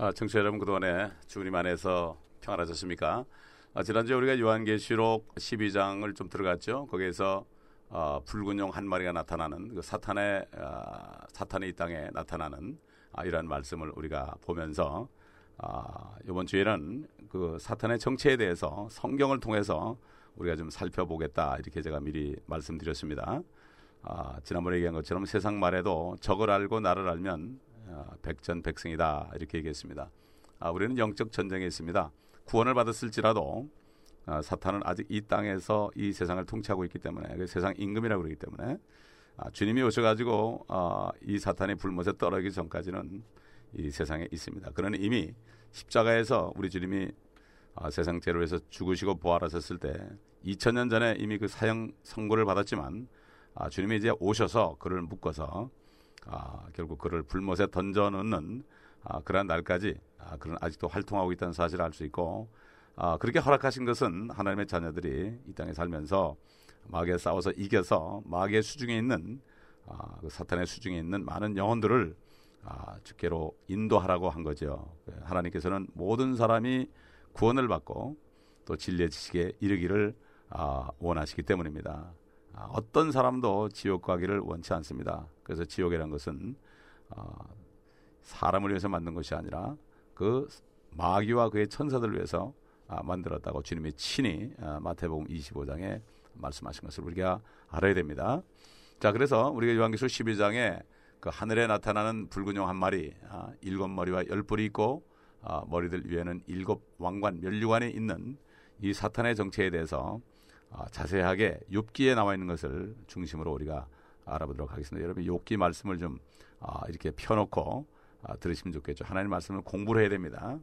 아, 청취자 여러분 그동안에 주님 안에서 평안하셨습니까? 아, 지난주에 우리가 요한계시록 12장을 좀 들어갔죠. 거기에서 어, 붉은 용 한 마리가 나타나는 그 사탄의 어, 사탄의 이 땅에 나타나는 아, 이런 말씀을 우리가 보면서 아, 이번 주에는 그 사탄의 정체에 대해서 성경을 통해서 우리가 좀 살펴보겠다 이렇게 제가 미리 말씀드렸습니다. 아, 지난번에 얘기한 것처럼 세상 말에도 적을 알고 나를 알면 아, 백전백승이다 이렇게 얘기했습니다. 아, 우리는 영적 전쟁에 있습니다. 구원을 받았을지라도 아, 사탄은 아직 이 땅에서 이 세상을 통치하고 있기 때문에 그 세상 임금이라고 그러기 때문에 아, 주님이 오셔가지고 아, 이 사탄의 불못에 떨어지기 전까지는 이 세상에 있습니다. 그러는 이미 십자가에서 우리 주님이 아, 세상 죄로 해서 죽으시고 부활하셨을 때 2000년 전에 이미 그 사형 선고를 받았지만 아, 주님이 이제 오셔서 그를 묶어서 아, 결국 그를 불못에 던져놓는 아, 그러한 날까지 아, 그는 아직도 활동하고 있다는 사실을 알 수 있고 아, 그렇게 허락하신 것은 하나님의 자녀들이 이 땅에 살면서 마귀에 싸워서 이겨서 마귀의 수중에 있는 아, 그 사탄의 수중에 있는 많은 영혼들을 아, 주께로 인도하라고 한 거죠. 하나님께서는 모든 사람이 구원을 받고 또 진리의 지식에 이르기를 아, 원하시기 때문입니다. 아, 어떤 사람도 지옥 가기를 원치 않습니다. 그래서 지옥이라는 것은 아, 사람을 위해서 만든 것이 아니라 그 마귀와 그의 천사들을 위해서 아, 만들었다고 주님이 친히 아, 마태복음 25장에 말씀하신 것을 우리가 알아야 됩니다. 자, 그래서 우리가 요한계시록 12장에 그 하늘에 나타나는 붉은 용 한 마리, 아, 일곱 머리와 열 뿔이 있고 아, 머리들 위에는 일곱 왕관, 면류관이 있는 이 사탄의 정체에 대해서 아, 자세하게 욥기에 나와 있는 것을 중심으로 우리가 알아보도록 하겠습니다. 여러분 욥기 말씀을 좀 아, 이렇게 펴놓고 아, 들으시면 좋겠죠. 하나님 말씀을 공부를 해야 됩니다.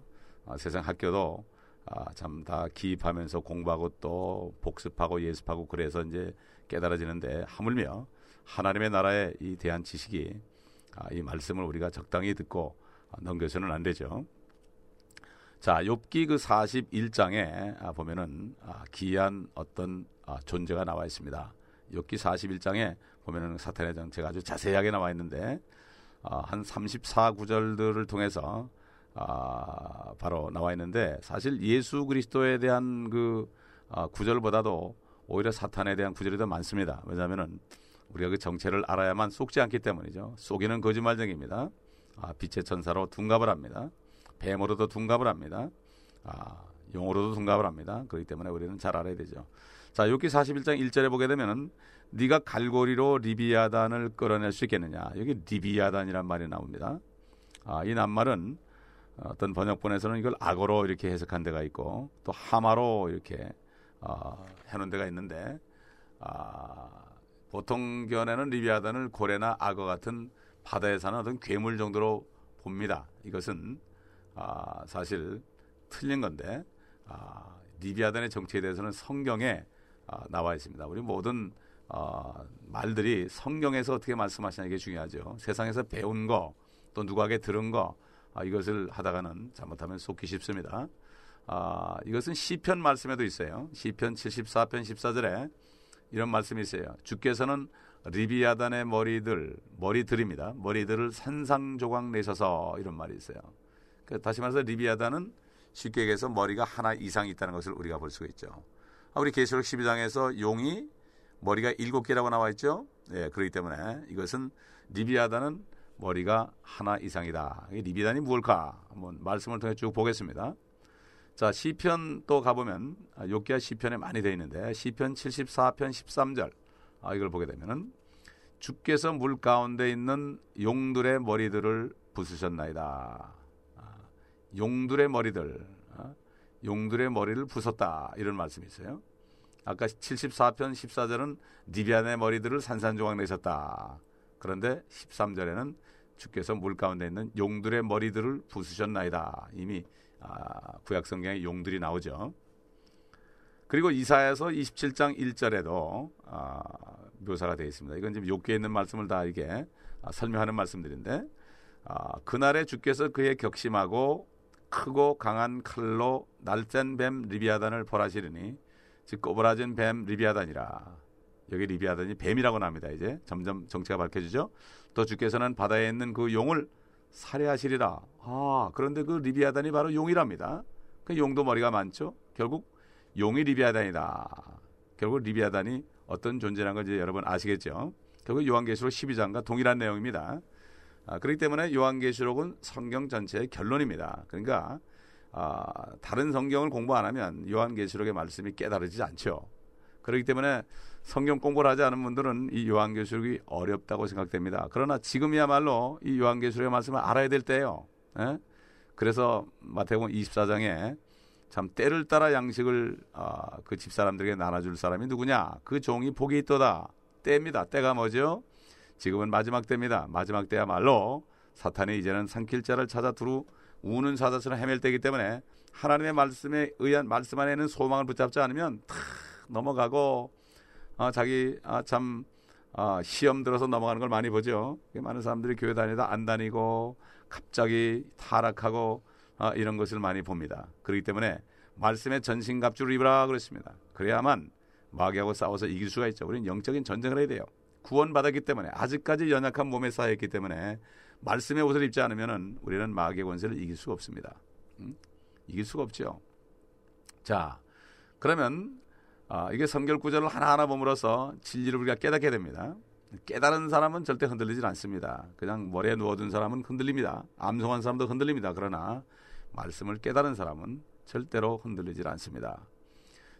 아, 세상 학교도 아, 참다 기입하면서 공부하고 또 복습하고 예습하고 그래서 이제 깨달아지는데 하물며 하나님의 나라에 이 대한 지식이 아, 이 말씀을 우리가 적당히 듣고 아, 넘겨서는 안 되죠. 자, 욥기 그 41장에 아, 보면은 아, 기이한 어떤 아, 존재가 나와 있습니다. 욥기 41장에 보면은 사탄의 정체가 아주 자세하게 나와 있는데 아, 한 34구절들을 통해서 아, 바로 나와 있는데 사실 예수 그리스도에 대한 그 아, 구절보다도 오히려 사탄에 대한 구절이 더 많습니다. 왜냐하면은 우리가 그 정체를 알아야만 속지 않기 때문이죠. 속이는 거짓말쟁입니다. 아, 빛의 천사로 둔갑을 합니다. 뱀으로도 둔갑을 합니다. 아, 용으로도 둔갑을 합니다. 그렇기 때문에 우리는 잘 알아야 되죠. 자, 여기 41장 1절에 보게 되면은 네가 갈고리로 리비아단을 끌어낼 수 있겠느냐. 여기 리비아단이란 말이 나옵니다. 아, 이 낱말은 어떤 번역본에서는 이걸 악어로 이렇게 해석한 데가 있고 또 하마로 이렇게 어, 해놓은 데가 있는데 아, 보통 견해는 리비아단을 고래나 악어 같은 바다에 사는 어떤 괴물 정도로 봅니다. 이것은 아, 사실 틀린 건데 아, 리비아단의 정체에 대해서는 성경에 아, 나와 있습니다. 우리 모든 어, 말들이 성경에서 어떻게 말씀하시냐 이게 중요하죠. 세상에서 배운 거 또 누구에게 들은 거 아, 이것을 하다가는 잘못하면 속기 쉽습니다. 아, 이것은 시편 말씀에도 있어요. 시편 74편 14절에 이런 말씀이 있어요. 주께서는 리비아단의 머리들, 머리들입니다. 머리들을 산상조각 내셔서 이런 말이 있어요. 그 다시 말해서 리비아단은 쉽게 얘기해서 머리가 하나 이상 있다는 것을 우리가 볼 수가 있죠. 아, 우리 계시록 12장에서 용이 머리가 일곱 개라고 나와 있죠. 예, 그렇기 때문에 이것은 리비아단은 머리가 하나 이상이다. 리비단이 무엇일까? 한번 말씀을 통해 쭉 보겠습니다. 자, 시편 또 가보면 아, 욕기와 시편에 많이 되어 있는데 시편 74편 13절 아, 이걸 보게 되면은 주께서 물 가운데 있는 용들의 머리들을 부수셨나이다. 아, 용들의 머리들, 아, 용들의 머리를 부쉈다 이런 말씀이 있어요. 아까 74편 14절은 니비안의 머리들을 산산조각 내셨다. 그런데 13절에는 주께서 물 가운데 있는 용들의 머리들을 부수셨나이다. 이미 아, 구약 성경에 용들이 나오죠. 그리고 이사야서 27장 1절에도 아, 묘사가 되어 있습니다. 이건 지금 욕기에 있는 말씀을 다 이게 아, 설명하는 말씀들인데 아, 그날에 주께서 그의 격심하고 크고 강한 칼로 날쌘 뱀 리비아단을 벌하시리니 즉 꼬부라진 뱀 리비아단이라 여기 리비아단이 뱀이라고 납니다. 이제 점점 정체가 밝혀지죠. 또 주께서는 바다에 있는 그 용을 살해하시리라. 아, 그런데 그 리비아단이 바로 용이랍니다. 그 용도 머리가 많죠. 결국 용이 리비아단이다. 결국 리비아단이 어떤 존재라는 걸 이제 여러분 아시겠죠. 결국 요한계시록 12장과 동일한 내용입니다. 아, 그렇기 때문에 요한계시록은 성경 전체의 결론입니다. 그러니까 아, 다른 성경을 공부 안 하면 요한계시록의 말씀이 깨달아지지 않죠. 그렇기 때문에 성경 공부를 하지 않은 분들은 이 요한계시록이 어렵다고 생각됩니다. 그러나 지금이야말로 이 요한계시록의 말씀을 알아야 될 때예요. 예? 그래서 마태복음 24장에 참 때를 따라 양식을 어, 그 집사람들에게 나눠줄 사람이 누구냐? 그 종이 복이 있도다. 때입니다. 때가 뭐죠? 지금은 마지막 때입니다. 마지막 때야말로 사탄이 이제는 산길자를 찾아 두루 우는 사자처럼 헤맬 때이기 때문에 하나님의 말씀에 의한 말씀 안에 는 소망을 붙잡지 않으면 탁 넘어가고 어, 자기 아, 참 어, 시험 들어서 넘어가는 걸 많이 보죠. 많은 사람들이 교회 다니다 안 다니고 갑자기 타락하고 어, 이런 것을 많이 봅니다. 그렇기 때문에 말씀의 전신갑주를 입으라 그랬습니다. 그래야만 마귀하고 싸워서 이길 수가 있죠. 우리는 영적인 전쟁을 해야 돼요. 구원받았기 때문에 아직까지 연약한 몸에 쌓여있기 때문에 말씀의 옷을 입지 않으면 우리는 마귀의 권세를 이길 수가 없습니다. 음? 이길 수가 없죠. 자, 그러면 아, 이게 성결 구절을 하나하나 보므로써 진리를 우리가 깨닫게 됩니다. 깨달은 사람은 절대 흔들리지 않습니다. 그냥 머리에 누워둔 사람은 흔들립니다. 암송한 사람도 흔들립니다. 그러나 말씀을 깨달은 사람은 절대로 흔들리지 않습니다.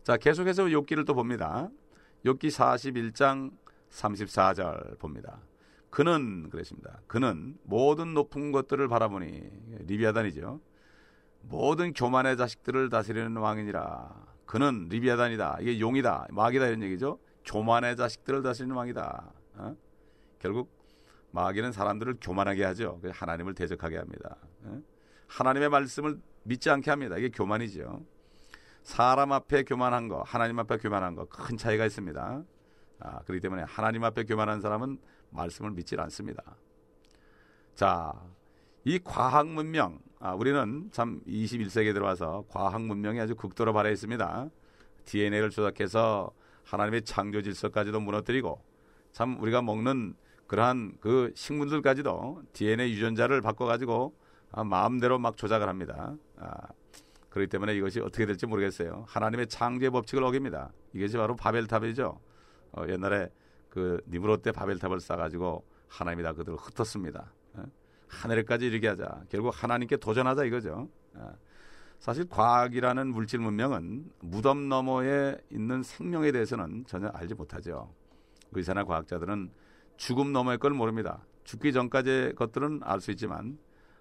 자, 계속해서 욥기를 또 봅니다. 욥기 41장 34절 봅니다. 그는 그랬습니다. 그는 모든 높은 것들을 바라보니 리비아단이죠. 모든 교만의 자식들을 다스리는 왕이니라. 그는 리비아단이다. 이게 용이다. 마귀다 이런 얘기죠. 교만의 자식들을 다스리는 왕이다. 어? 결국 마귀는 사람들을 교만하게 하죠. 하나님을 대적하게 합니다. 어? 하나님의 말씀을 믿지 않게 합니다. 이게 교만이죠. 사람 앞에 교만한 거, 하나님 앞에 교만한 거 큰 차이가 있습니다. 아, 그렇기 때문에 하나님 앞에 교만한 사람은 말씀을 믿지 않습니다. 자, 이 과학 문명, 아, 우리는 참 21세기에 들어와서 과학 문명이 아주 극도로 발해있습니다. DNA를 조작해서 하나님의 창조 질서까지도 무너뜨리고 참 우리가 먹는 그러한 그 식물들까지도 DNA 유전자를 바꿔가지고 아, 마음대로 막 조작을 합니다. 아, 그렇기 때문에 이것이 어떻게 될지 모르겠어요. 하나님의 창조의 법칙을 어깁니다. 이것이 바로 바벨탑이죠. 어, 옛날에 그 니브로 때 바벨탑을 쌓아가지고 하나님이 다 그들을 흩었습니다. 어? 하늘에까지 이르게 하자. 결국 하나님께 도전하자 이거죠. 어. 사실 과학이라는 물질 문명은 무덤 너머에 있는 생명에 대해서는 전혀 알지 못하죠. 의사나 과학자들은 죽음 너머의 걸 모릅니다. 죽기 전까지의 것들은 알 수 있지만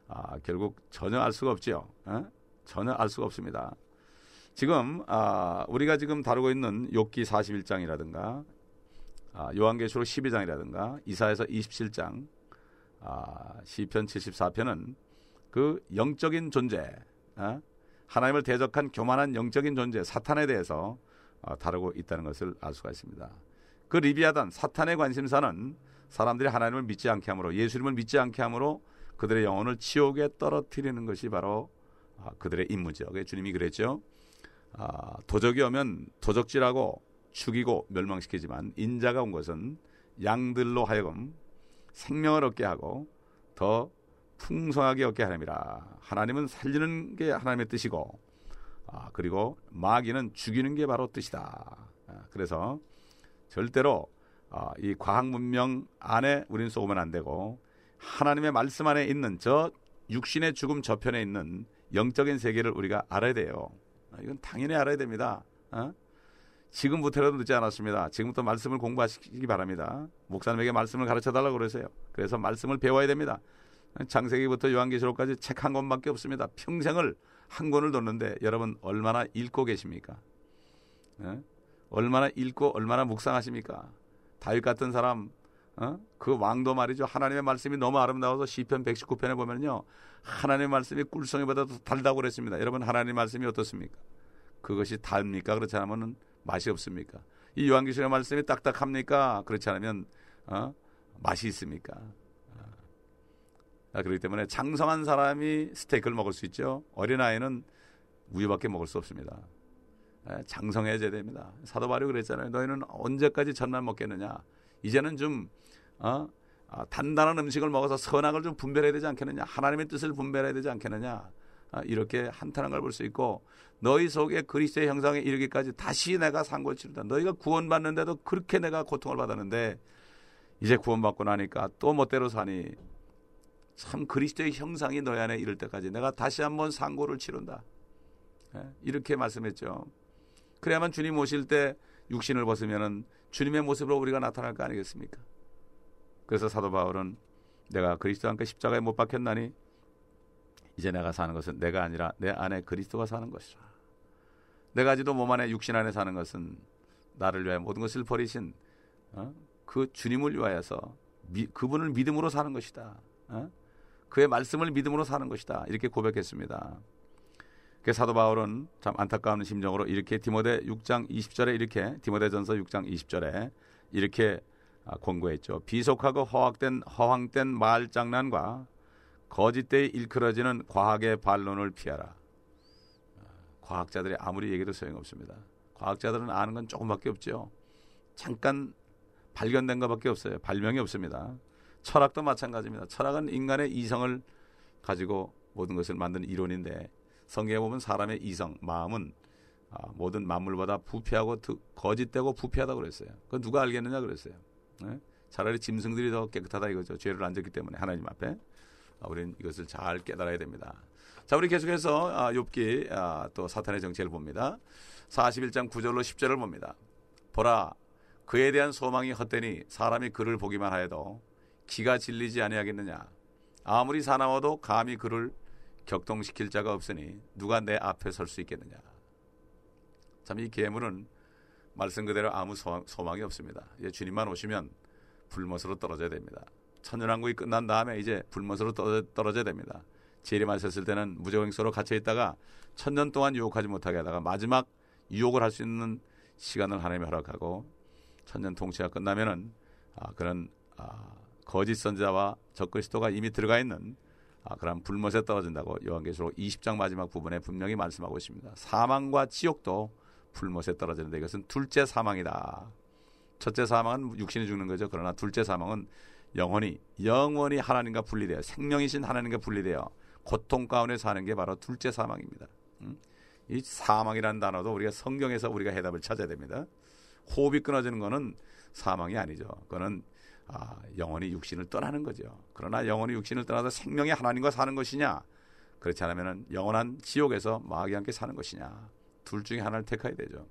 아, 결국 전혀 알 수가 없지요. 어? 전혀 알 수가 없습니다. 지금 아, 우리가 지금 다루고 있는 욥기 41장이라든가 아, 요한계시록 12장이라든가 이사에서 27장 아, 시편 74편은 그 영적인 존재 어? 하나님을 대적한 교만한 영적인 존재 사탄에 대해서 어, 다루고 있다는 것을 알 수가 있습니다. 그 리비아단 사탄의 관심사는 사람들이 하나님을 믿지 않게 함으로 예수님을 믿지 않게 함으로 그들의 영혼을 지옥에 떨어뜨리는 것이 바로 아, 그들의 임무죠. 주님이 그랬죠. 아, 도적이 오면 도적질하고 죽이고 멸망시키지만 인자가 온 것은 양들로 하여금 생명을 얻게 하고 더 풍성하게 얻게 하느니라. 하나님은 살리는 게 하나님의 뜻이고 아, 그리고 마귀는 죽이는 게 바로 뜻이다. 아, 그래서 절대로 아, 이 과학 문명 안에 우리는 쏘면 안 되고 하나님의 말씀 안에 있는 저 육신의 죽음 저편에 있는 영적인 세계를 우리가 알아야 돼요. 아, 이건 당연히 알아야 됩니다. 어? 지금부터라도 늦지 않았습니다. 지금부터 말씀을 공부하시기 바랍니다. 목사님에게 말씀을 가르쳐 달라고 그러세요. 그래서 말씀을 배워야 됩니다. 창세기부터 요한계시록까지 책 한 권밖에 없습니다. 평생을 한 권을 뒀는데 여러분 얼마나 읽고 계십니까? 예? 얼마나 읽고 얼마나 묵상하십니까? 다윗 같은 사람 어? 그 왕도 말이죠. 하나님의 말씀이 너무 아름다워서 시편 119편에 보면요. 하나님의 말씀이 꿀성이보다 더 달다고 그랬습니다. 여러분 하나님의 말씀이 어떻습니까? 그것이 달입니까? 그렇지 않으면 맛이 없습니까? 이 요한계시록의 말씀이 딱딱합니까? 그렇지 않으면 어? 맛이 있습니까? 아, 그렇기 때문에 장성한 사람이 스테이크를 먹을 수 있죠. 어린아이는 우유밖에 먹을 수 없습니다. 예, 장성해야 됩니다. 사도 바울이 그랬잖아요. 너희는 언제까지 전만 먹겠느냐? 이제는 좀 어? 아, 단단한 음식을 먹어서 선악을 좀 분별해야 되지 않겠느냐 하나님의 뜻을 분별해야 되지 않겠느냐 아, 이렇게 한탄한 걸 볼 수 있고 너희 속에 그리스도의 형상에 이르기까지 다시 내가 상고를 치르다. 너희가 구원받는데도 그렇게 내가 고통을 받았는데 이제 구원받고 나니까 또 멋대로 사니 참 그리스도의 형상이 너희 안에 이를 때까지 내가 다시 한번 상고를 치른다. 예, 이렇게 말씀했죠. 그래야만 주님 오실 때 육신을 벗으면은 주님의 모습으로 우리가 나타날 거 아니겠습니까? 그래서 사도 바울은 내가 그리스도와 함께 십자가에 못 박혔나니 이제 내가 사는 것은 내가 아니라 내 안에 그리스도가 사는 것이라. 내가 아직도 몸 안에 육신 안에 사는 것은 나를 위하여 모든 것을 버리신 어? 그 주님을 위하여서 미, 그분을 믿음으로 사는 것이다. 어? 그의 말씀을 믿음으로 사는 것이다. 이렇게 고백했습니다. 그 사도 바울은 참 안타까운 심정으로 이렇게 디모데 6장 20절에 이렇게 디모데전서 6장 20절에 이렇게 아, 권고했죠. 비속하고 허황된 허황된 말 장난과 거짓되이 일컬어지는 과학의 반론을 피하라. 아, 과학자들이 아무리 얘기도 소용없습니다. 과학자들은 아는 건 조금밖에 없죠. 잠깐 발견된 것밖에 없어요. 발명이 없습니다. 철학도 마찬가지입니다. 철학은 인간의 이성을 가지고 모든 것을 만든 이론인데 성경에 보면 사람의 이성, 마음은 아, 모든 만물보다 부패하고 거짓되고 부패하다고 그랬어요. 그건 누가 알겠느냐 그랬어요. 네? 차라리 짐승들이 더 깨끗하다 이거죠. 죄를 안 졌기 때문에 하나님 앞에 아, 우리는 이것을 잘 깨달아야 됩니다. 자, 우리 계속해서 아, 욥기 아, 또 사탄의 정체를 봅니다. 41장 9절로 10절을 봅니다. 보라 그에 대한 소망이 헛되니 사람이 그를 보기만 하여도 기가 질리지 아니하겠느냐 아무리 사나워도 감히 그를 격동시킬 자가 없으니 누가 내 앞에 설 수 있겠느냐. 참 이 괴물은 말씀 그대로 아무 소망, 이 없습니다. 이제 주님만 오시면 불못으로 떨어져야 됩니다. 천연왕국이 끝난 다음에 이제 불못으로 떨어져야 됩니다. 재림하셨을 때는 무적행소로 갇혀 있다가 천년 동안 유혹하지 못하게 하다가 마지막 유혹을 할 수 있는 시간을 하나님이 허락하고 천년 통치가 끝나면은 아, 그런 아, 거짓 선자와 적그리스도가 이미 들어가 있는 아, 그럼 불못에 떨어진다고 요한계시록 20장 마지막 부분에 분명히 말씀하고 있습니다. 사망과 지옥도 불못에 떨어지는데 이것은 둘째 사망이다. 첫째 사망은 육신이 죽는 거죠. 그러나 둘째 사망은 영원히 영원히 하나님과 분리되어 생명이신 하나님과 분리되어 고통 가운데 사는 게 바로 둘째 사망입니다. 음? 이 사망이라는 단어도 우리가 성경에서 우리가 해답을 찾아야 됩니다. 호흡이 끊어지는 것은 사망이 아니죠. 그거는 아, 영원히 육신을 떠나는 거죠. 그러나 영원히 육신을 떠나서 생명의 하나님과 사는 것이냐? 그렇지 않으면 영원한 지옥에서 마귀와 함께 사는 것이냐? 둘 중에 하나를 택해야 되죠.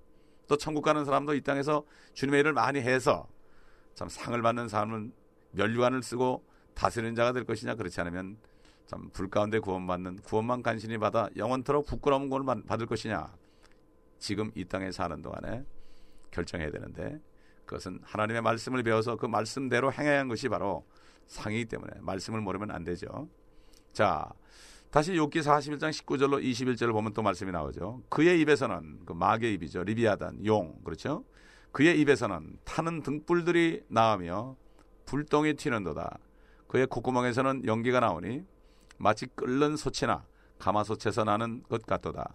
또 천국 가는 사람도 이 땅에서 주님의 일을 많이 해서 참 상을 받는 사람은 멸류관을 쓰고 다스리는 자가 될 것이냐? 그렇지 않으면 참 불 가운데 구원받는 구원만 간신히 받아 영원토록 부끄러운 걸 받을 것이냐? 지금 이 땅에 사는 동안에 결정해야 되는데 그것은 하나님의 말씀을 배워서 그 말씀대로 행해야 하는 것이 바로 상이기 때문에 말씀을 모르면 안 되죠. 자, 다시 욥기 41장 19절로 21절을 보면 또 말씀이 나오죠. 그의 입에서는 그 마귀의 입이죠. 리비아단 용 그렇죠. 그의 입에서는 타는 등불들이 나오며 불똥이 튀는도다. 그의 콧구멍에서는 연기가 나오니 마치 끓는 소치나 가마솥에서 나는 것 같도다.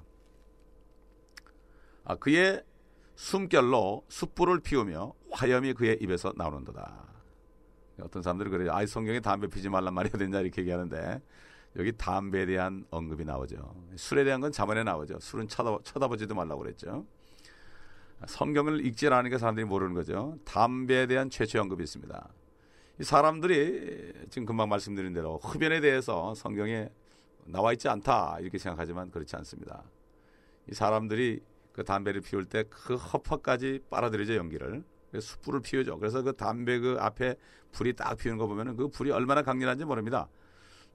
아, 그의 숨결로 숯불을 피우며 화염이 그의 입에서 나오는도다. 어떤 사람들이 그래요. 아, 성경에 담배 피지 말란 말이야 된다 이렇게 얘기하는데 여기 담배에 대한 언급이 나오죠. 술에 대한 건 자문에 나오죠. 술은 쳐다, 쳐다보지도 말라고 그랬죠. 성경을 읽지 않으니까 사람들이 모르는 거죠. 담배에 대한 최초 언급이 있습니다. 이 사람들이 지금 금방 말씀드린 대로 흡연에 대해서 성경에 나와 있지 않다 이렇게 생각하지만 그렇지 않습니다. 이 사람들이 그 담배를 피울 때 그 허파까지 빨아들이죠 연기를. 숯불을 피우죠. 그래서 그 담배 그 앞에 불이 딱 피우는 거 보면은 그 불이 얼마나 강렬한지 모릅니다.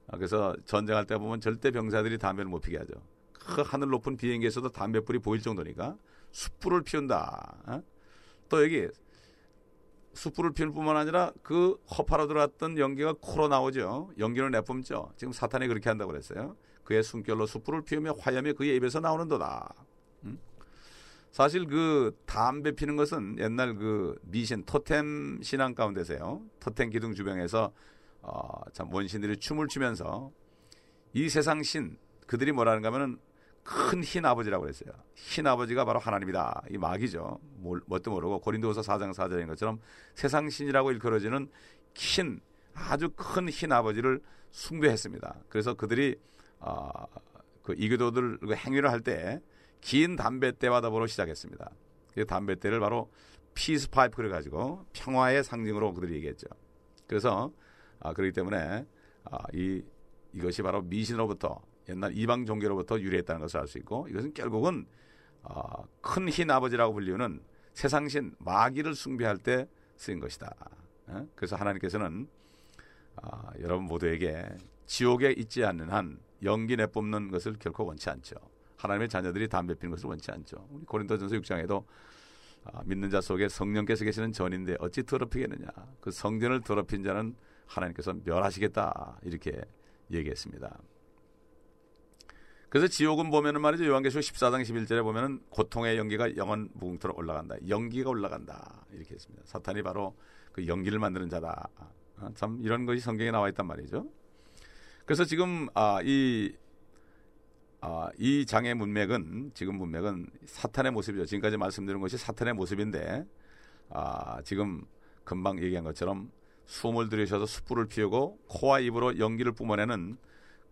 아, 그래서 전쟁할 때 보면 절대 병사들이 담배를 못 피게 하죠. 그 하늘 높은 비행기에서도 담배불이 보일 정도니까 숯불을 피운다. 어? 또 여기 숯불을 피울 뿐만 아니라 그 허파로 들어왔던 연기가 코로 나오죠. 연기를 내뿜죠. 지금 사탄이 그렇게 한다고 그랬어요. 그의 숨결로 숯불을 피우며 화염이 그의 입에서 나오는도다. 음? 사실 그 담배 피는 것은 옛날 그 미신 토템 신앙 가운데서요. 토템 기둥 주변에서 어, 참 원신들이 춤을 추면서 이 세상 신 그들이 뭐라는가 하면은 큰 흰 아버지라고 그랬어요. 흰 아버지가 바로 하나님이다. 이 마귀죠. 뭘, 뭣도 모르고 고린도후서 4장 4절인 것처럼 세상 신이라고 일컬어지는 흰 아주 큰 흰 아버지를 숭배했습니다. 그래서 그들이 어, 그 이교도들 그 행위를 할 때 긴 담뱃대와 더불어 시작했습니다. 그 담뱃대를 바로 peace pipe 그래 가지고 평화의 상징으로 그들이 얘기했죠. 그래서 아, 그렇기 때문에 아, 이 이것이 바로 미신으로부터 옛날 이방 종교로부터 유래했다는 것을 알 수 있고 이것은 결국은 어, 큰 흰 아버지라고 불리우는 세상신 마귀를 숭배할 때 쓰인 것이다. 어? 그래서 하나님께서는 어, 여러분 모두에게 지옥에 있지 않는 한 연기 내뿜는 것을 결코 원치 않죠. 하나님의 자녀들이 담배 피는 것을 원치 않죠. 우리 고린도전서 6장에도 아, 믿는 자 속에 성령께서 계시는 전인데 어찌 더럽히겠느냐. 그 성전을 더럽힌 자는 하나님께서 멸하시겠다. 이렇게 얘기했습니다. 그래서 지옥은 보면은 말이죠. 요한계시록 14장 11절에 보면은 고통의 연기가 영원 무궁토로 올라간다. 연기가 올라간다. 이렇게 했습니다. 사탄이 바로 그 연기를 만드는 자다. 아, 참 이런 것이 성경에 나와 있단 말이죠. 그래서 지금 아, 이 아, 이 장의 문맥은 지금 문맥은 사탄의 모습이죠. 지금까지 말씀드린 것이 사탄의 모습인데 아, 지금 금방 얘기한 것처럼 숨을 들이셔서 숯불을 피우고 코와 입으로 연기를 뿜어내는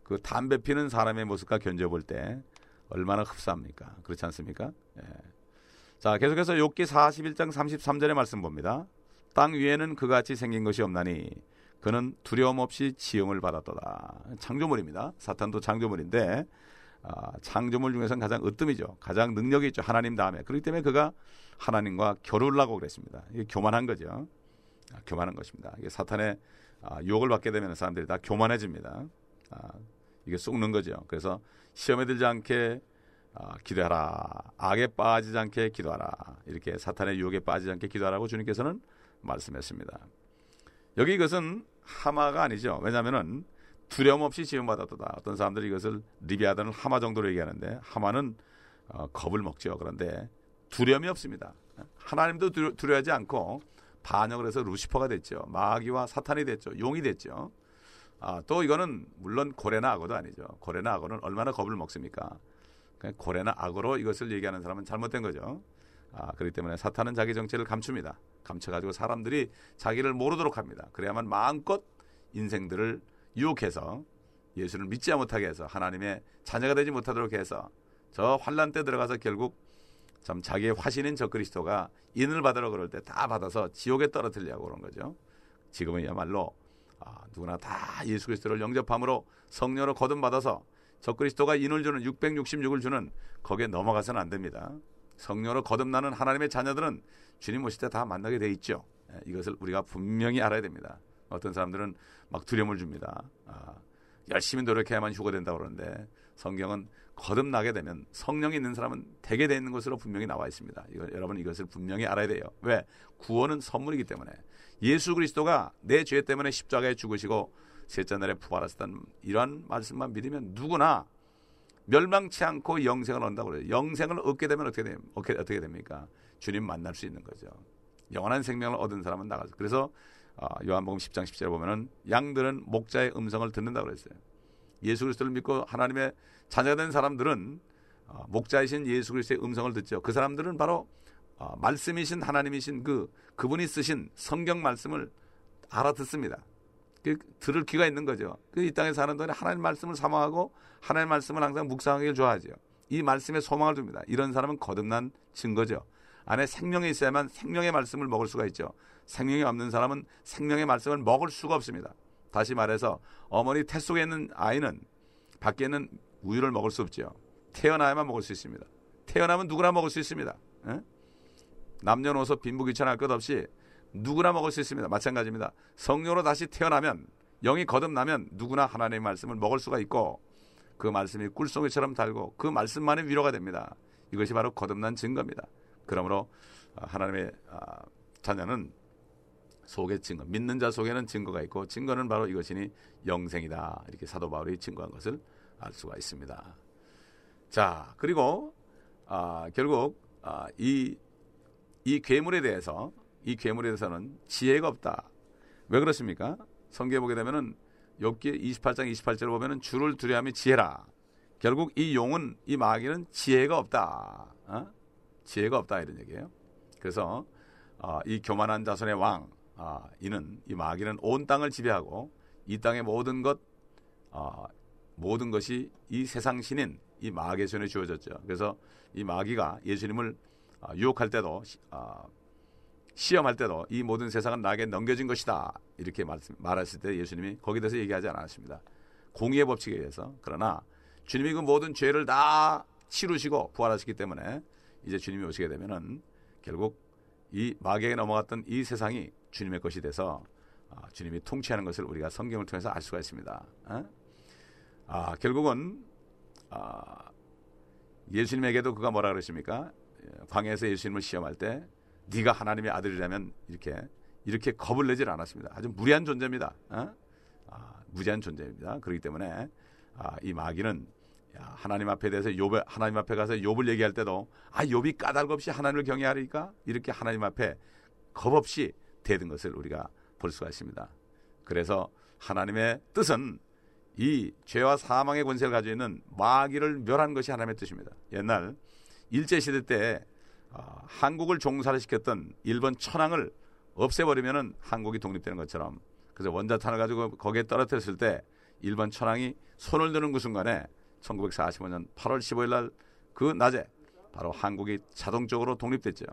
그 담배 피는 사람의 모습과 견뎌볼 때 얼마나 흡사합니까? 그렇지 않습니까? 예. 자, 계속해서 욥기 41장 33절의 말씀 봅니다. 땅 위에는 그같이 생긴 것이 없나니 그는 두려움 없이 지음을 받았도다. 창조물입니다. 사탄도 창조물인데 아, 창조물 중에서는 가장 으뜸이죠. 가장 능력이 있죠. 하나님 다음에. 그렇기 때문에 그가 하나님과 하고 그랬습니다. 이게 교만한 거죠. 아, 교만한 것입니다. 이게 사탄의 아, 유혹을 받게 되면 사람들이 다 교만해집니다. 아, 이게 쑥는 거죠. 그래서 시험에 들지 않게 아, 기도하라. 악에 빠지지 않게 기도하라. 이렇게 사탄의 유혹에 빠지지 않게 기도하라고 주님께서는 말씀했습니다. 여기 이것은 하마가 아니죠. 왜냐하면은 두려움 없이 지음받았다. 어떤 사람들이 이것을 리비아단을 하마 정도로 얘기하는데 하마는 어, 겁을 먹죠. 그런데 두려움이 없습니다. 하나님도 두려, 두려워하지 않고 반역을 해서 루시퍼가 됐죠. 마귀와 사탄이 됐죠. 용이 됐죠. 아, 또 이거는 물론 고래나 악어도 아니죠. 고래나 악어는 얼마나 겁을 먹습니까? 고래나 악어로 이것을 얘기하는 사람은 잘못된 거죠. 아, 그렇기 때문에 사탄은 자기 정체를 감춥니다. 감춰가지고 사람들이 자기를 모르도록 합니다. 그래야만 마음껏 인생들을 유혹해서 예수를 믿지 못하게 해서 하나님의 자녀가 되지 못하도록 해서 저 환란 때 들어가서 결국 참 자기의 화신인 저 그리스도가 인을 받으러 그럴 때 다 받아서 지옥에 떨어뜨리려고 그런 거죠. 지금은야말로 아, 누구나 다 예수 그리스도를 영접함으로 성령으로 거듭받아서 저 그리스도가 인을 주는 666을 주는 거기에 넘어가서는 안 됩니다. 성령으로 거듭나는 하나님의 자녀들은 주님 오실 때 다 만나게 돼 있죠. 예, 이것을 우리가 분명히 알아야 됩니다. 어떤 사람들은 막 두려움을 줍니다. 아, 열심히 노력해야만 휴거된다 그러는데 성경은 거듭나게 되면 성령이 있는 사람은 되게 되는 것으로 분명히 나와 있습니다. 이거, 여러분 이것을 분명히 알아야 돼요. 왜? 구원은 선물이기 때문에 예수 그리스도가 내 죄 때문에 십자가에 죽으시고 셋째 날에 부활하셨다는 이러한 말씀만 믿으면 누구나 멸망치 않고 영생을 얻는다고 그래요. 영생을 얻게 되면 어떻게, 됩, 어떻게, 됩니까? 주님 만날 수 있는 거죠. 영원한 생명을 얻은 사람은 나가서. 그래서 어, 요한복음 10장 10절에 보면은 양들은 목자의 음성을 듣는다고 그랬어요. 예수 그리스도를 믿고 하나님의 자녀가 된 사람들은 어, 목자이신 예수 그리스도의 음성을 듣죠. 그 사람들은 바로 어, 말씀이신 하나님이신 그 그분이 쓰신 성경 말씀을 알아듣습니다. 그, 들을 귀가 있는 거죠. 그이 땅에 사는 동안에 하나님 말씀을 사모하고 하나님 말씀을 항상 묵상하기를 좋아하죠. 이 말씀에 소망을 둡니다. 이런 사람은 거듭난 증거죠. 안에 생명이 있어야만 생명의 말씀을 먹을 수가 있죠. 생명이 없는 사람은 생명의 말씀을 먹을 수가 없습니다. 다시 말해서 어머니 태 속에 있는 아이는 밖에 있는 우유를 먹을 수 없죠. 태어나야만 먹을 수 있습니다. 태어나면 누구나 먹을 수 있습니다. 에? 남녀노소 빈부귀천할 것 없이 누구나 먹을 수 있습니다. 마찬가지입니다. 성령으로 다시 태어나면 영이 거듭나면 누구나 하나님의 말씀을 먹을 수가 있고 그 말씀이 꿀송이처럼 달고 그 말씀만이 위로가 됩니다. 이것이 바로 거듭난 증거입니다. 그러므로 하나님의 아, 자녀는 속에 증거, 믿는 자 속에는 증거가 있고 증거는 바로 이것이니 영생이다. 이렇게 사도 바울이 증거한 것을 알 수가 있습니다. 자, 그리고 아, 결국 아, 이, 이 괴물에 대해서 이 괴물에 대해서는 지혜가 없다. 왜 그렇습니까? 성경에 보게 되면은 욥기 28장 28절을 보면은 주를 두려함이 지혜라. 결국 이 용은 이 마귀는 지혜가 없다. 어? 지혜가 없다 이런 얘기예요. 그래서 어, 이 교만한 자손의 왕 아, 이는 이 마귀는 온 땅을 지배하고 이 땅의 모든 것 아, 모든 것이 이 세상 신인 이 마귀의 손에 주어졌죠. 그래서 이 마귀가 예수님을 아, 유혹할 때도 아, 시험할 때도 이 모든 세상은 나에게 넘겨진 것이다 이렇게 말씀, 말하실 때 예수님이 거기에 대해서 얘기하지 않았습니다. 공의의 법칙에 의해서 그러나 주님이 그 모든 죄를 다 치루시고 부활하시기 때문에 이제 주님이 오시게 되면은 결국 이 마귀에게 넘어갔던 이 세상이 주님의 것이 돼서 아, 주님이 통치하는 것을 우리가 성경을 통해서 알 수가 있습니다. 어? 아, 결국은 아, 예수님에게도 그가 뭐라 그러십니까? 예, 광야에서 예수님을 시험할 때 네가 하나님의 아들이라면 이렇게 이렇게 겁을 내질 않았습니다. 아주 무리한 존재입니다. 어? 아, 무지한 존재입니다. 그렇기 때문에 아, 이 마귀는 야, 하나님 앞에 대해서 욥 하나님 앞에 가서 욥을 얘기할 때도 아 욥이 까닭 없이 하나님을 경외하리까 이렇게 하나님 앞에 겁 없이 대든 것을 우리가 볼 수가 있습니다. 그래서 하나님의 뜻은 이 죄와 사망의 권세를 가지고 있는 마귀를 멸한 것이 하나님의 뜻입니다. 옛날 일제 시대 때 어, 한국을 종사를 시켰던 일본 천황을 없애버리면은 한국이 독립되는 것처럼 그래서 원자탄을 가지고 거기에 떨어뜨렸을 때 일본 천황이 손을 드는 그 순간에 1945년 8월 15일 날 그 낮에 바로 한국이 자동적으로 독립됐죠.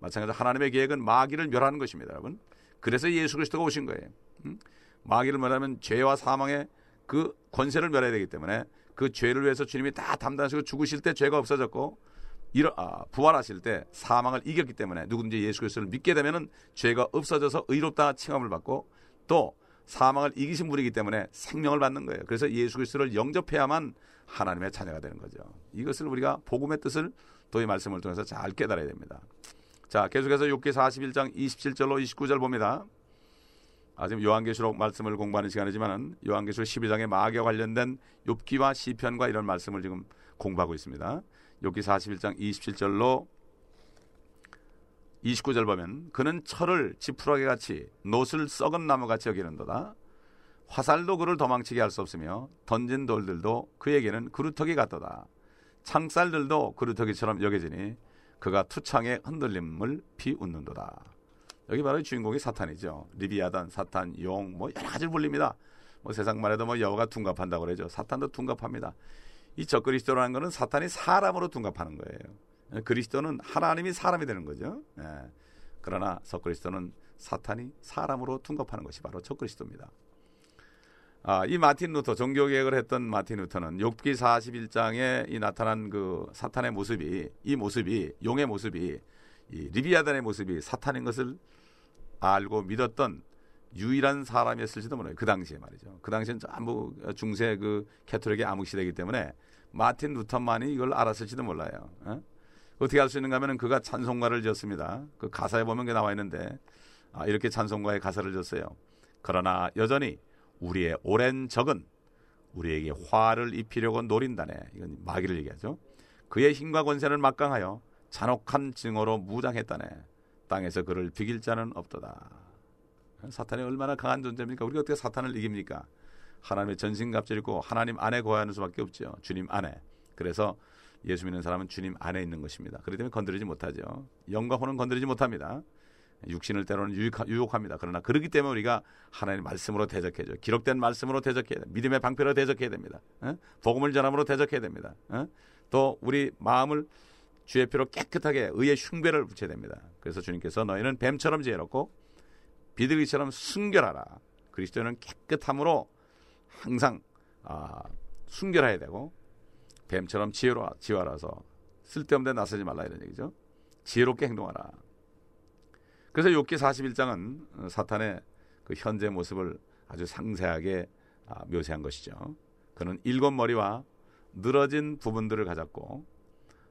마찬가지로 하나님의 계획은 마귀를 멸하는 것입니다, 여러분. 그래서 예수 그리스도가 오신 거예요. 음? 마귀를 멸하면 죄와 사망의 그 권세를 멸해야 되기 때문에 그 죄를 위해서 주님이 다 담당하시고 죽으실 때 죄가 없어졌고 일어, 아, 부활하실 때 사망을 이겼기 때문에 누구든지 예수 그리스도를 믿게 되면은 죄가 없어져서 의롭다 칭함을 받고 또 사망을 이기신 분이기 때문에 생명을 받는 거예요. 그래서 예수 그리스도를 영접해야만 하나님의 자녀가 되는 거죠. 이것을 우리가 복음의 뜻을 또이 말씀을 통해서 잘 깨달아야 됩니다. 자, 계속해서 욥기 41장 27절로 29절 봅니다. 아, 지금 요한계시록 말씀을 공부하는 시간이지만은 요한계시록 12장의 마귀와 관련된 욥기와 시편과 이런 말씀을 지금 공부하고 있습니다. 욥기 41장 27절로 29절 보면 그는 철을 지푸라기 같이 노슬 썩은 나무 같이 여기는도다. 화살도 그를 도망치게 할 수 없으며 던진 돌들도 그에게는 그루터기 같도다. 창살들도 그루터기처럼 여겨지니 그가 투창에 흔들림을 피웃는도다. 여기 바로 주인공이 사탄이죠. 리비아단, 사탄, 용, 뭐 여러 가지를 불립니다. 뭐 세상 말해도 뭐 여호가 둔갑한다고 그러죠. 사탄도 둔갑합니다. 이 적그리스도라는 것은 사탄이 사람으로 둔갑하는 거예요. 그리스도는 하나님이 사람이 되는 거죠. 예. 그러나 적그리스도는 사탄이 사람으로 둔갑하는 것이 바로 적그리스도입니다. 아, 이 마틴 루터 종교 개혁을 했던 마틴 루터는 욥기 41장에 이 나타난 그 사탄의 모습이 이 모습이 용의 모습이 이 리비아단의 모습이 사탄인 것을 알고 믿었던 유일한 사람이었을지도 몰라요. 그 당시에 말이죠. 그 당시엔 전부 중세 그 캐톨릭의 암흑 시대이기 때문에 마틴 루터만이 이걸 알았을지도 몰라요. 어? 어떻게 알수 있는가 하면 그가 찬송가를 지었습니다. 그 가사에 보면 게 나와 있는데 아, 이렇게 찬송가의 가사를 졌어요. 그러나 여전히 우리의 오랜 적은 우리에게 화를 입히려고 노린다네. 이건 마귀를 얘기하죠. 그의 힘과 권세를 막강하여 잔혹한 증오로 무장했다네. 땅에서 그를 비길 자는 없도다. 사탄이 얼마나 강한 존재입니까? 우리가 어떻게 사탄을 이깁니까? 하나님의 전신갑절이고 하나님 안에 거하는 수밖에 없죠. 주님 안에. 그래서 예수 믿는 사람은 주님 안에 있는 것입니다. 그렇기 때문에 건드리지 못하죠. 영과 혼은 건드리지 못합니다. 육신을 때로는 유혹합니다. 그러나 그렇기 때문에 우리가 하나님의 말씀으로 대적해죠. 기록된 말씀으로 대적해야 됩니다. 믿음의 방패로 대적해야 됩니다. 어? 복음을 전함으로 대적해야 됩니다. 어? 또 우리 마음을 주의 피로 깨끗하게 의의 흉배를 붙여야 됩니다. 그래서 주님께서 너희는 뱀처럼 지혜롭고 비둘기처럼 순결하라. 그리스도는 깨끗함으로 항상 아, 순결해야 되고 뱀처럼 지혜로 지혜라서 쓸데없는 데 나서지 말라 이런 얘기죠. 지혜롭게 행동하라. 그래서 욥기 41장은 사탄의 그 현재 모습을 아주 상세하게 아, 묘사한 것이죠. 그는 일곱 머리와 늘어진 부분들을 가졌고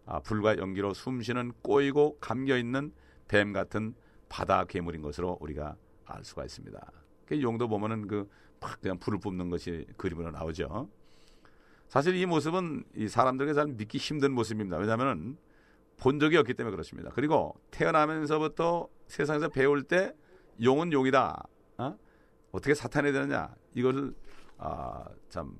아, 불과 연기로 숨쉬는 꼬이고 감겨 있는 뱀 같은 바다 괴물인 것으로 우리가 알 수가 있습니다. 그 용도 보면은 그막 그냥 불을 뿜는 것이 그림으로 나오죠. 사실 이 모습은 이 사람들에게 잘 믿기 힘든 모습입니다. 왜냐하면 본 적이 없기 때문에 그렇습니다. 그리고 태어나면서부터 세상에서 배울 때 용은 용이다. 어? 떻게 사탄이 되느냐? 이것을 아, 참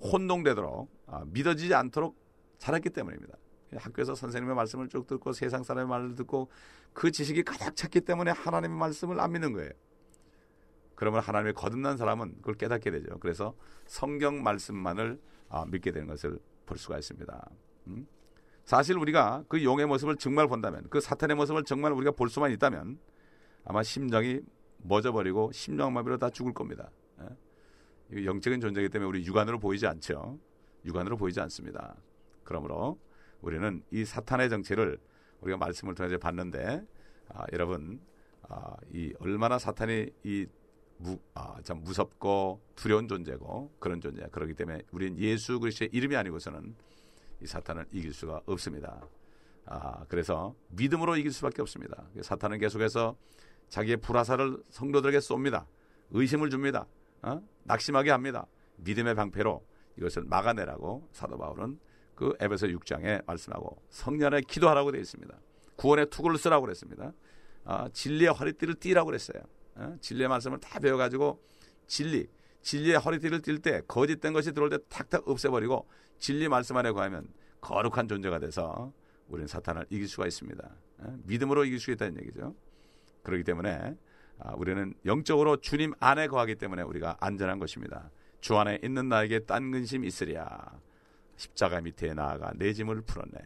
혼동되도록 아, 믿어지지 않도록 자랐기 때문입니다. 학교에서 선생님의 말씀을 쭉 듣고 세상 사람의 말을 듣고 그 지식이 가득 찼기 때문에 하나님의 말씀을 안 믿는 거예요. 그러면 하나님의 거듭난 사람은 그걸 깨닫게 되죠. 그래서 성경 말씀만을 아, 믿게 되는 것을 볼 수가 있습니다. 음? 사실 우리가 그 용의 모습을 정말 본다면 그 사탄의 모습을 정말 우리가 볼 수만 있다면 아마 심장이 멎어버리고 심장마비로 다 죽을 겁니다. 예? 영적인 존재이기 때문에 우리 육안으로 보이지 않죠. 육안으로 보이지 않습니다. 그러므로 우리는 이 사탄의 정체를 우리가 말씀을 통해서 봤는데 아, 여러분 아, 이 얼마나 사탄이 이 무, 아, 참 무섭고 두려운 존재고 그런 존재야. 그렇기 때문에 우리는 예수 그리스도의 이름이 아니고서는 이 사탄을 이길 수가 없습니다. 아, 그래서 믿음으로 이길 수밖에 없습니다. 사탄은 계속해서 자기의 불화살을 성도들에게 쏩니다. 의심을 줍니다. 어? 낙심하게 합니다. 믿음의 방패로 이것을 막아내라고 사도 바울은 그 에베소 6장에 말씀하고 성년에 기도하라고 되어 있습니다. 구원의 투구를 쓰라고 그랬습니다. 아, 진리의 허리띠를 띠라고 그랬어요. 어? 진리의 말씀을 다 배워가지고 진리, 진리의 허리띠를 띌 때 거짓된 것이 들어올 때 탁탁 없애버리고 진리 말씀 안에 거하면 거룩한 존재가 돼서 우리는 사탄을 이길 수가 있습니다. 어? 믿음으로 이길 수 있다는 얘기죠. 그렇기 때문에 아, 우리는 영적으로 주님 안에 거하기 때문에 우리가 안전한 것입니다. 주 안에 있는 나에게 딴 근심 있으랴. 십자가 밑에 나아가 내 짐을 풀었네.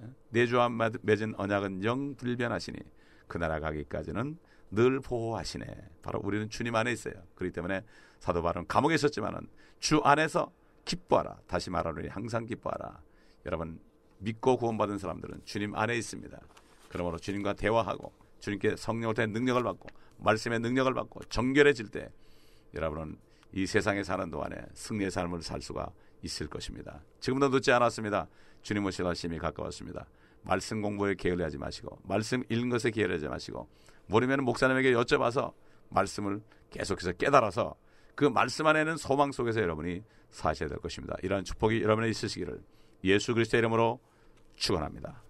어? 내 주와 맺은 언약은 영 불변하시니 그 나라 가기까지는 늘 보호하시네. 바로 우리는 주님 안에 있어요. 그렇기 때문에 사도 바울은 감옥에 있었지만은 주 안에서 기뻐하라. 다시 말하노니 항상 기뻐하라. 여러분 믿고 구원받은 사람들은 주님 안에 있습니다. 그러므로 주님과 대화하고 주님께 통해 능력을 받고 말씀의 능력을 받고 정결해질 때 여러분은 이 세상에 사는 동안에 승리의 삶을 살 수가 있을 것입니다. 지금도 늦지 않았습니다. 주님 오실 날심이 가까웠습니다. 말씀 공부에 게을리하지 마시고 말씀 읽는 것에 게을리하지 마시고 모르면 목사님에게 여쭤봐서 말씀을 계속해서 깨달아서 그 말씀 안에는 소망 속에서 여러분이 사셔야 될 것입니다. 이러한 축복이 여러분에 있으시기를 예수 그리스도의 이름으로 축원합니다.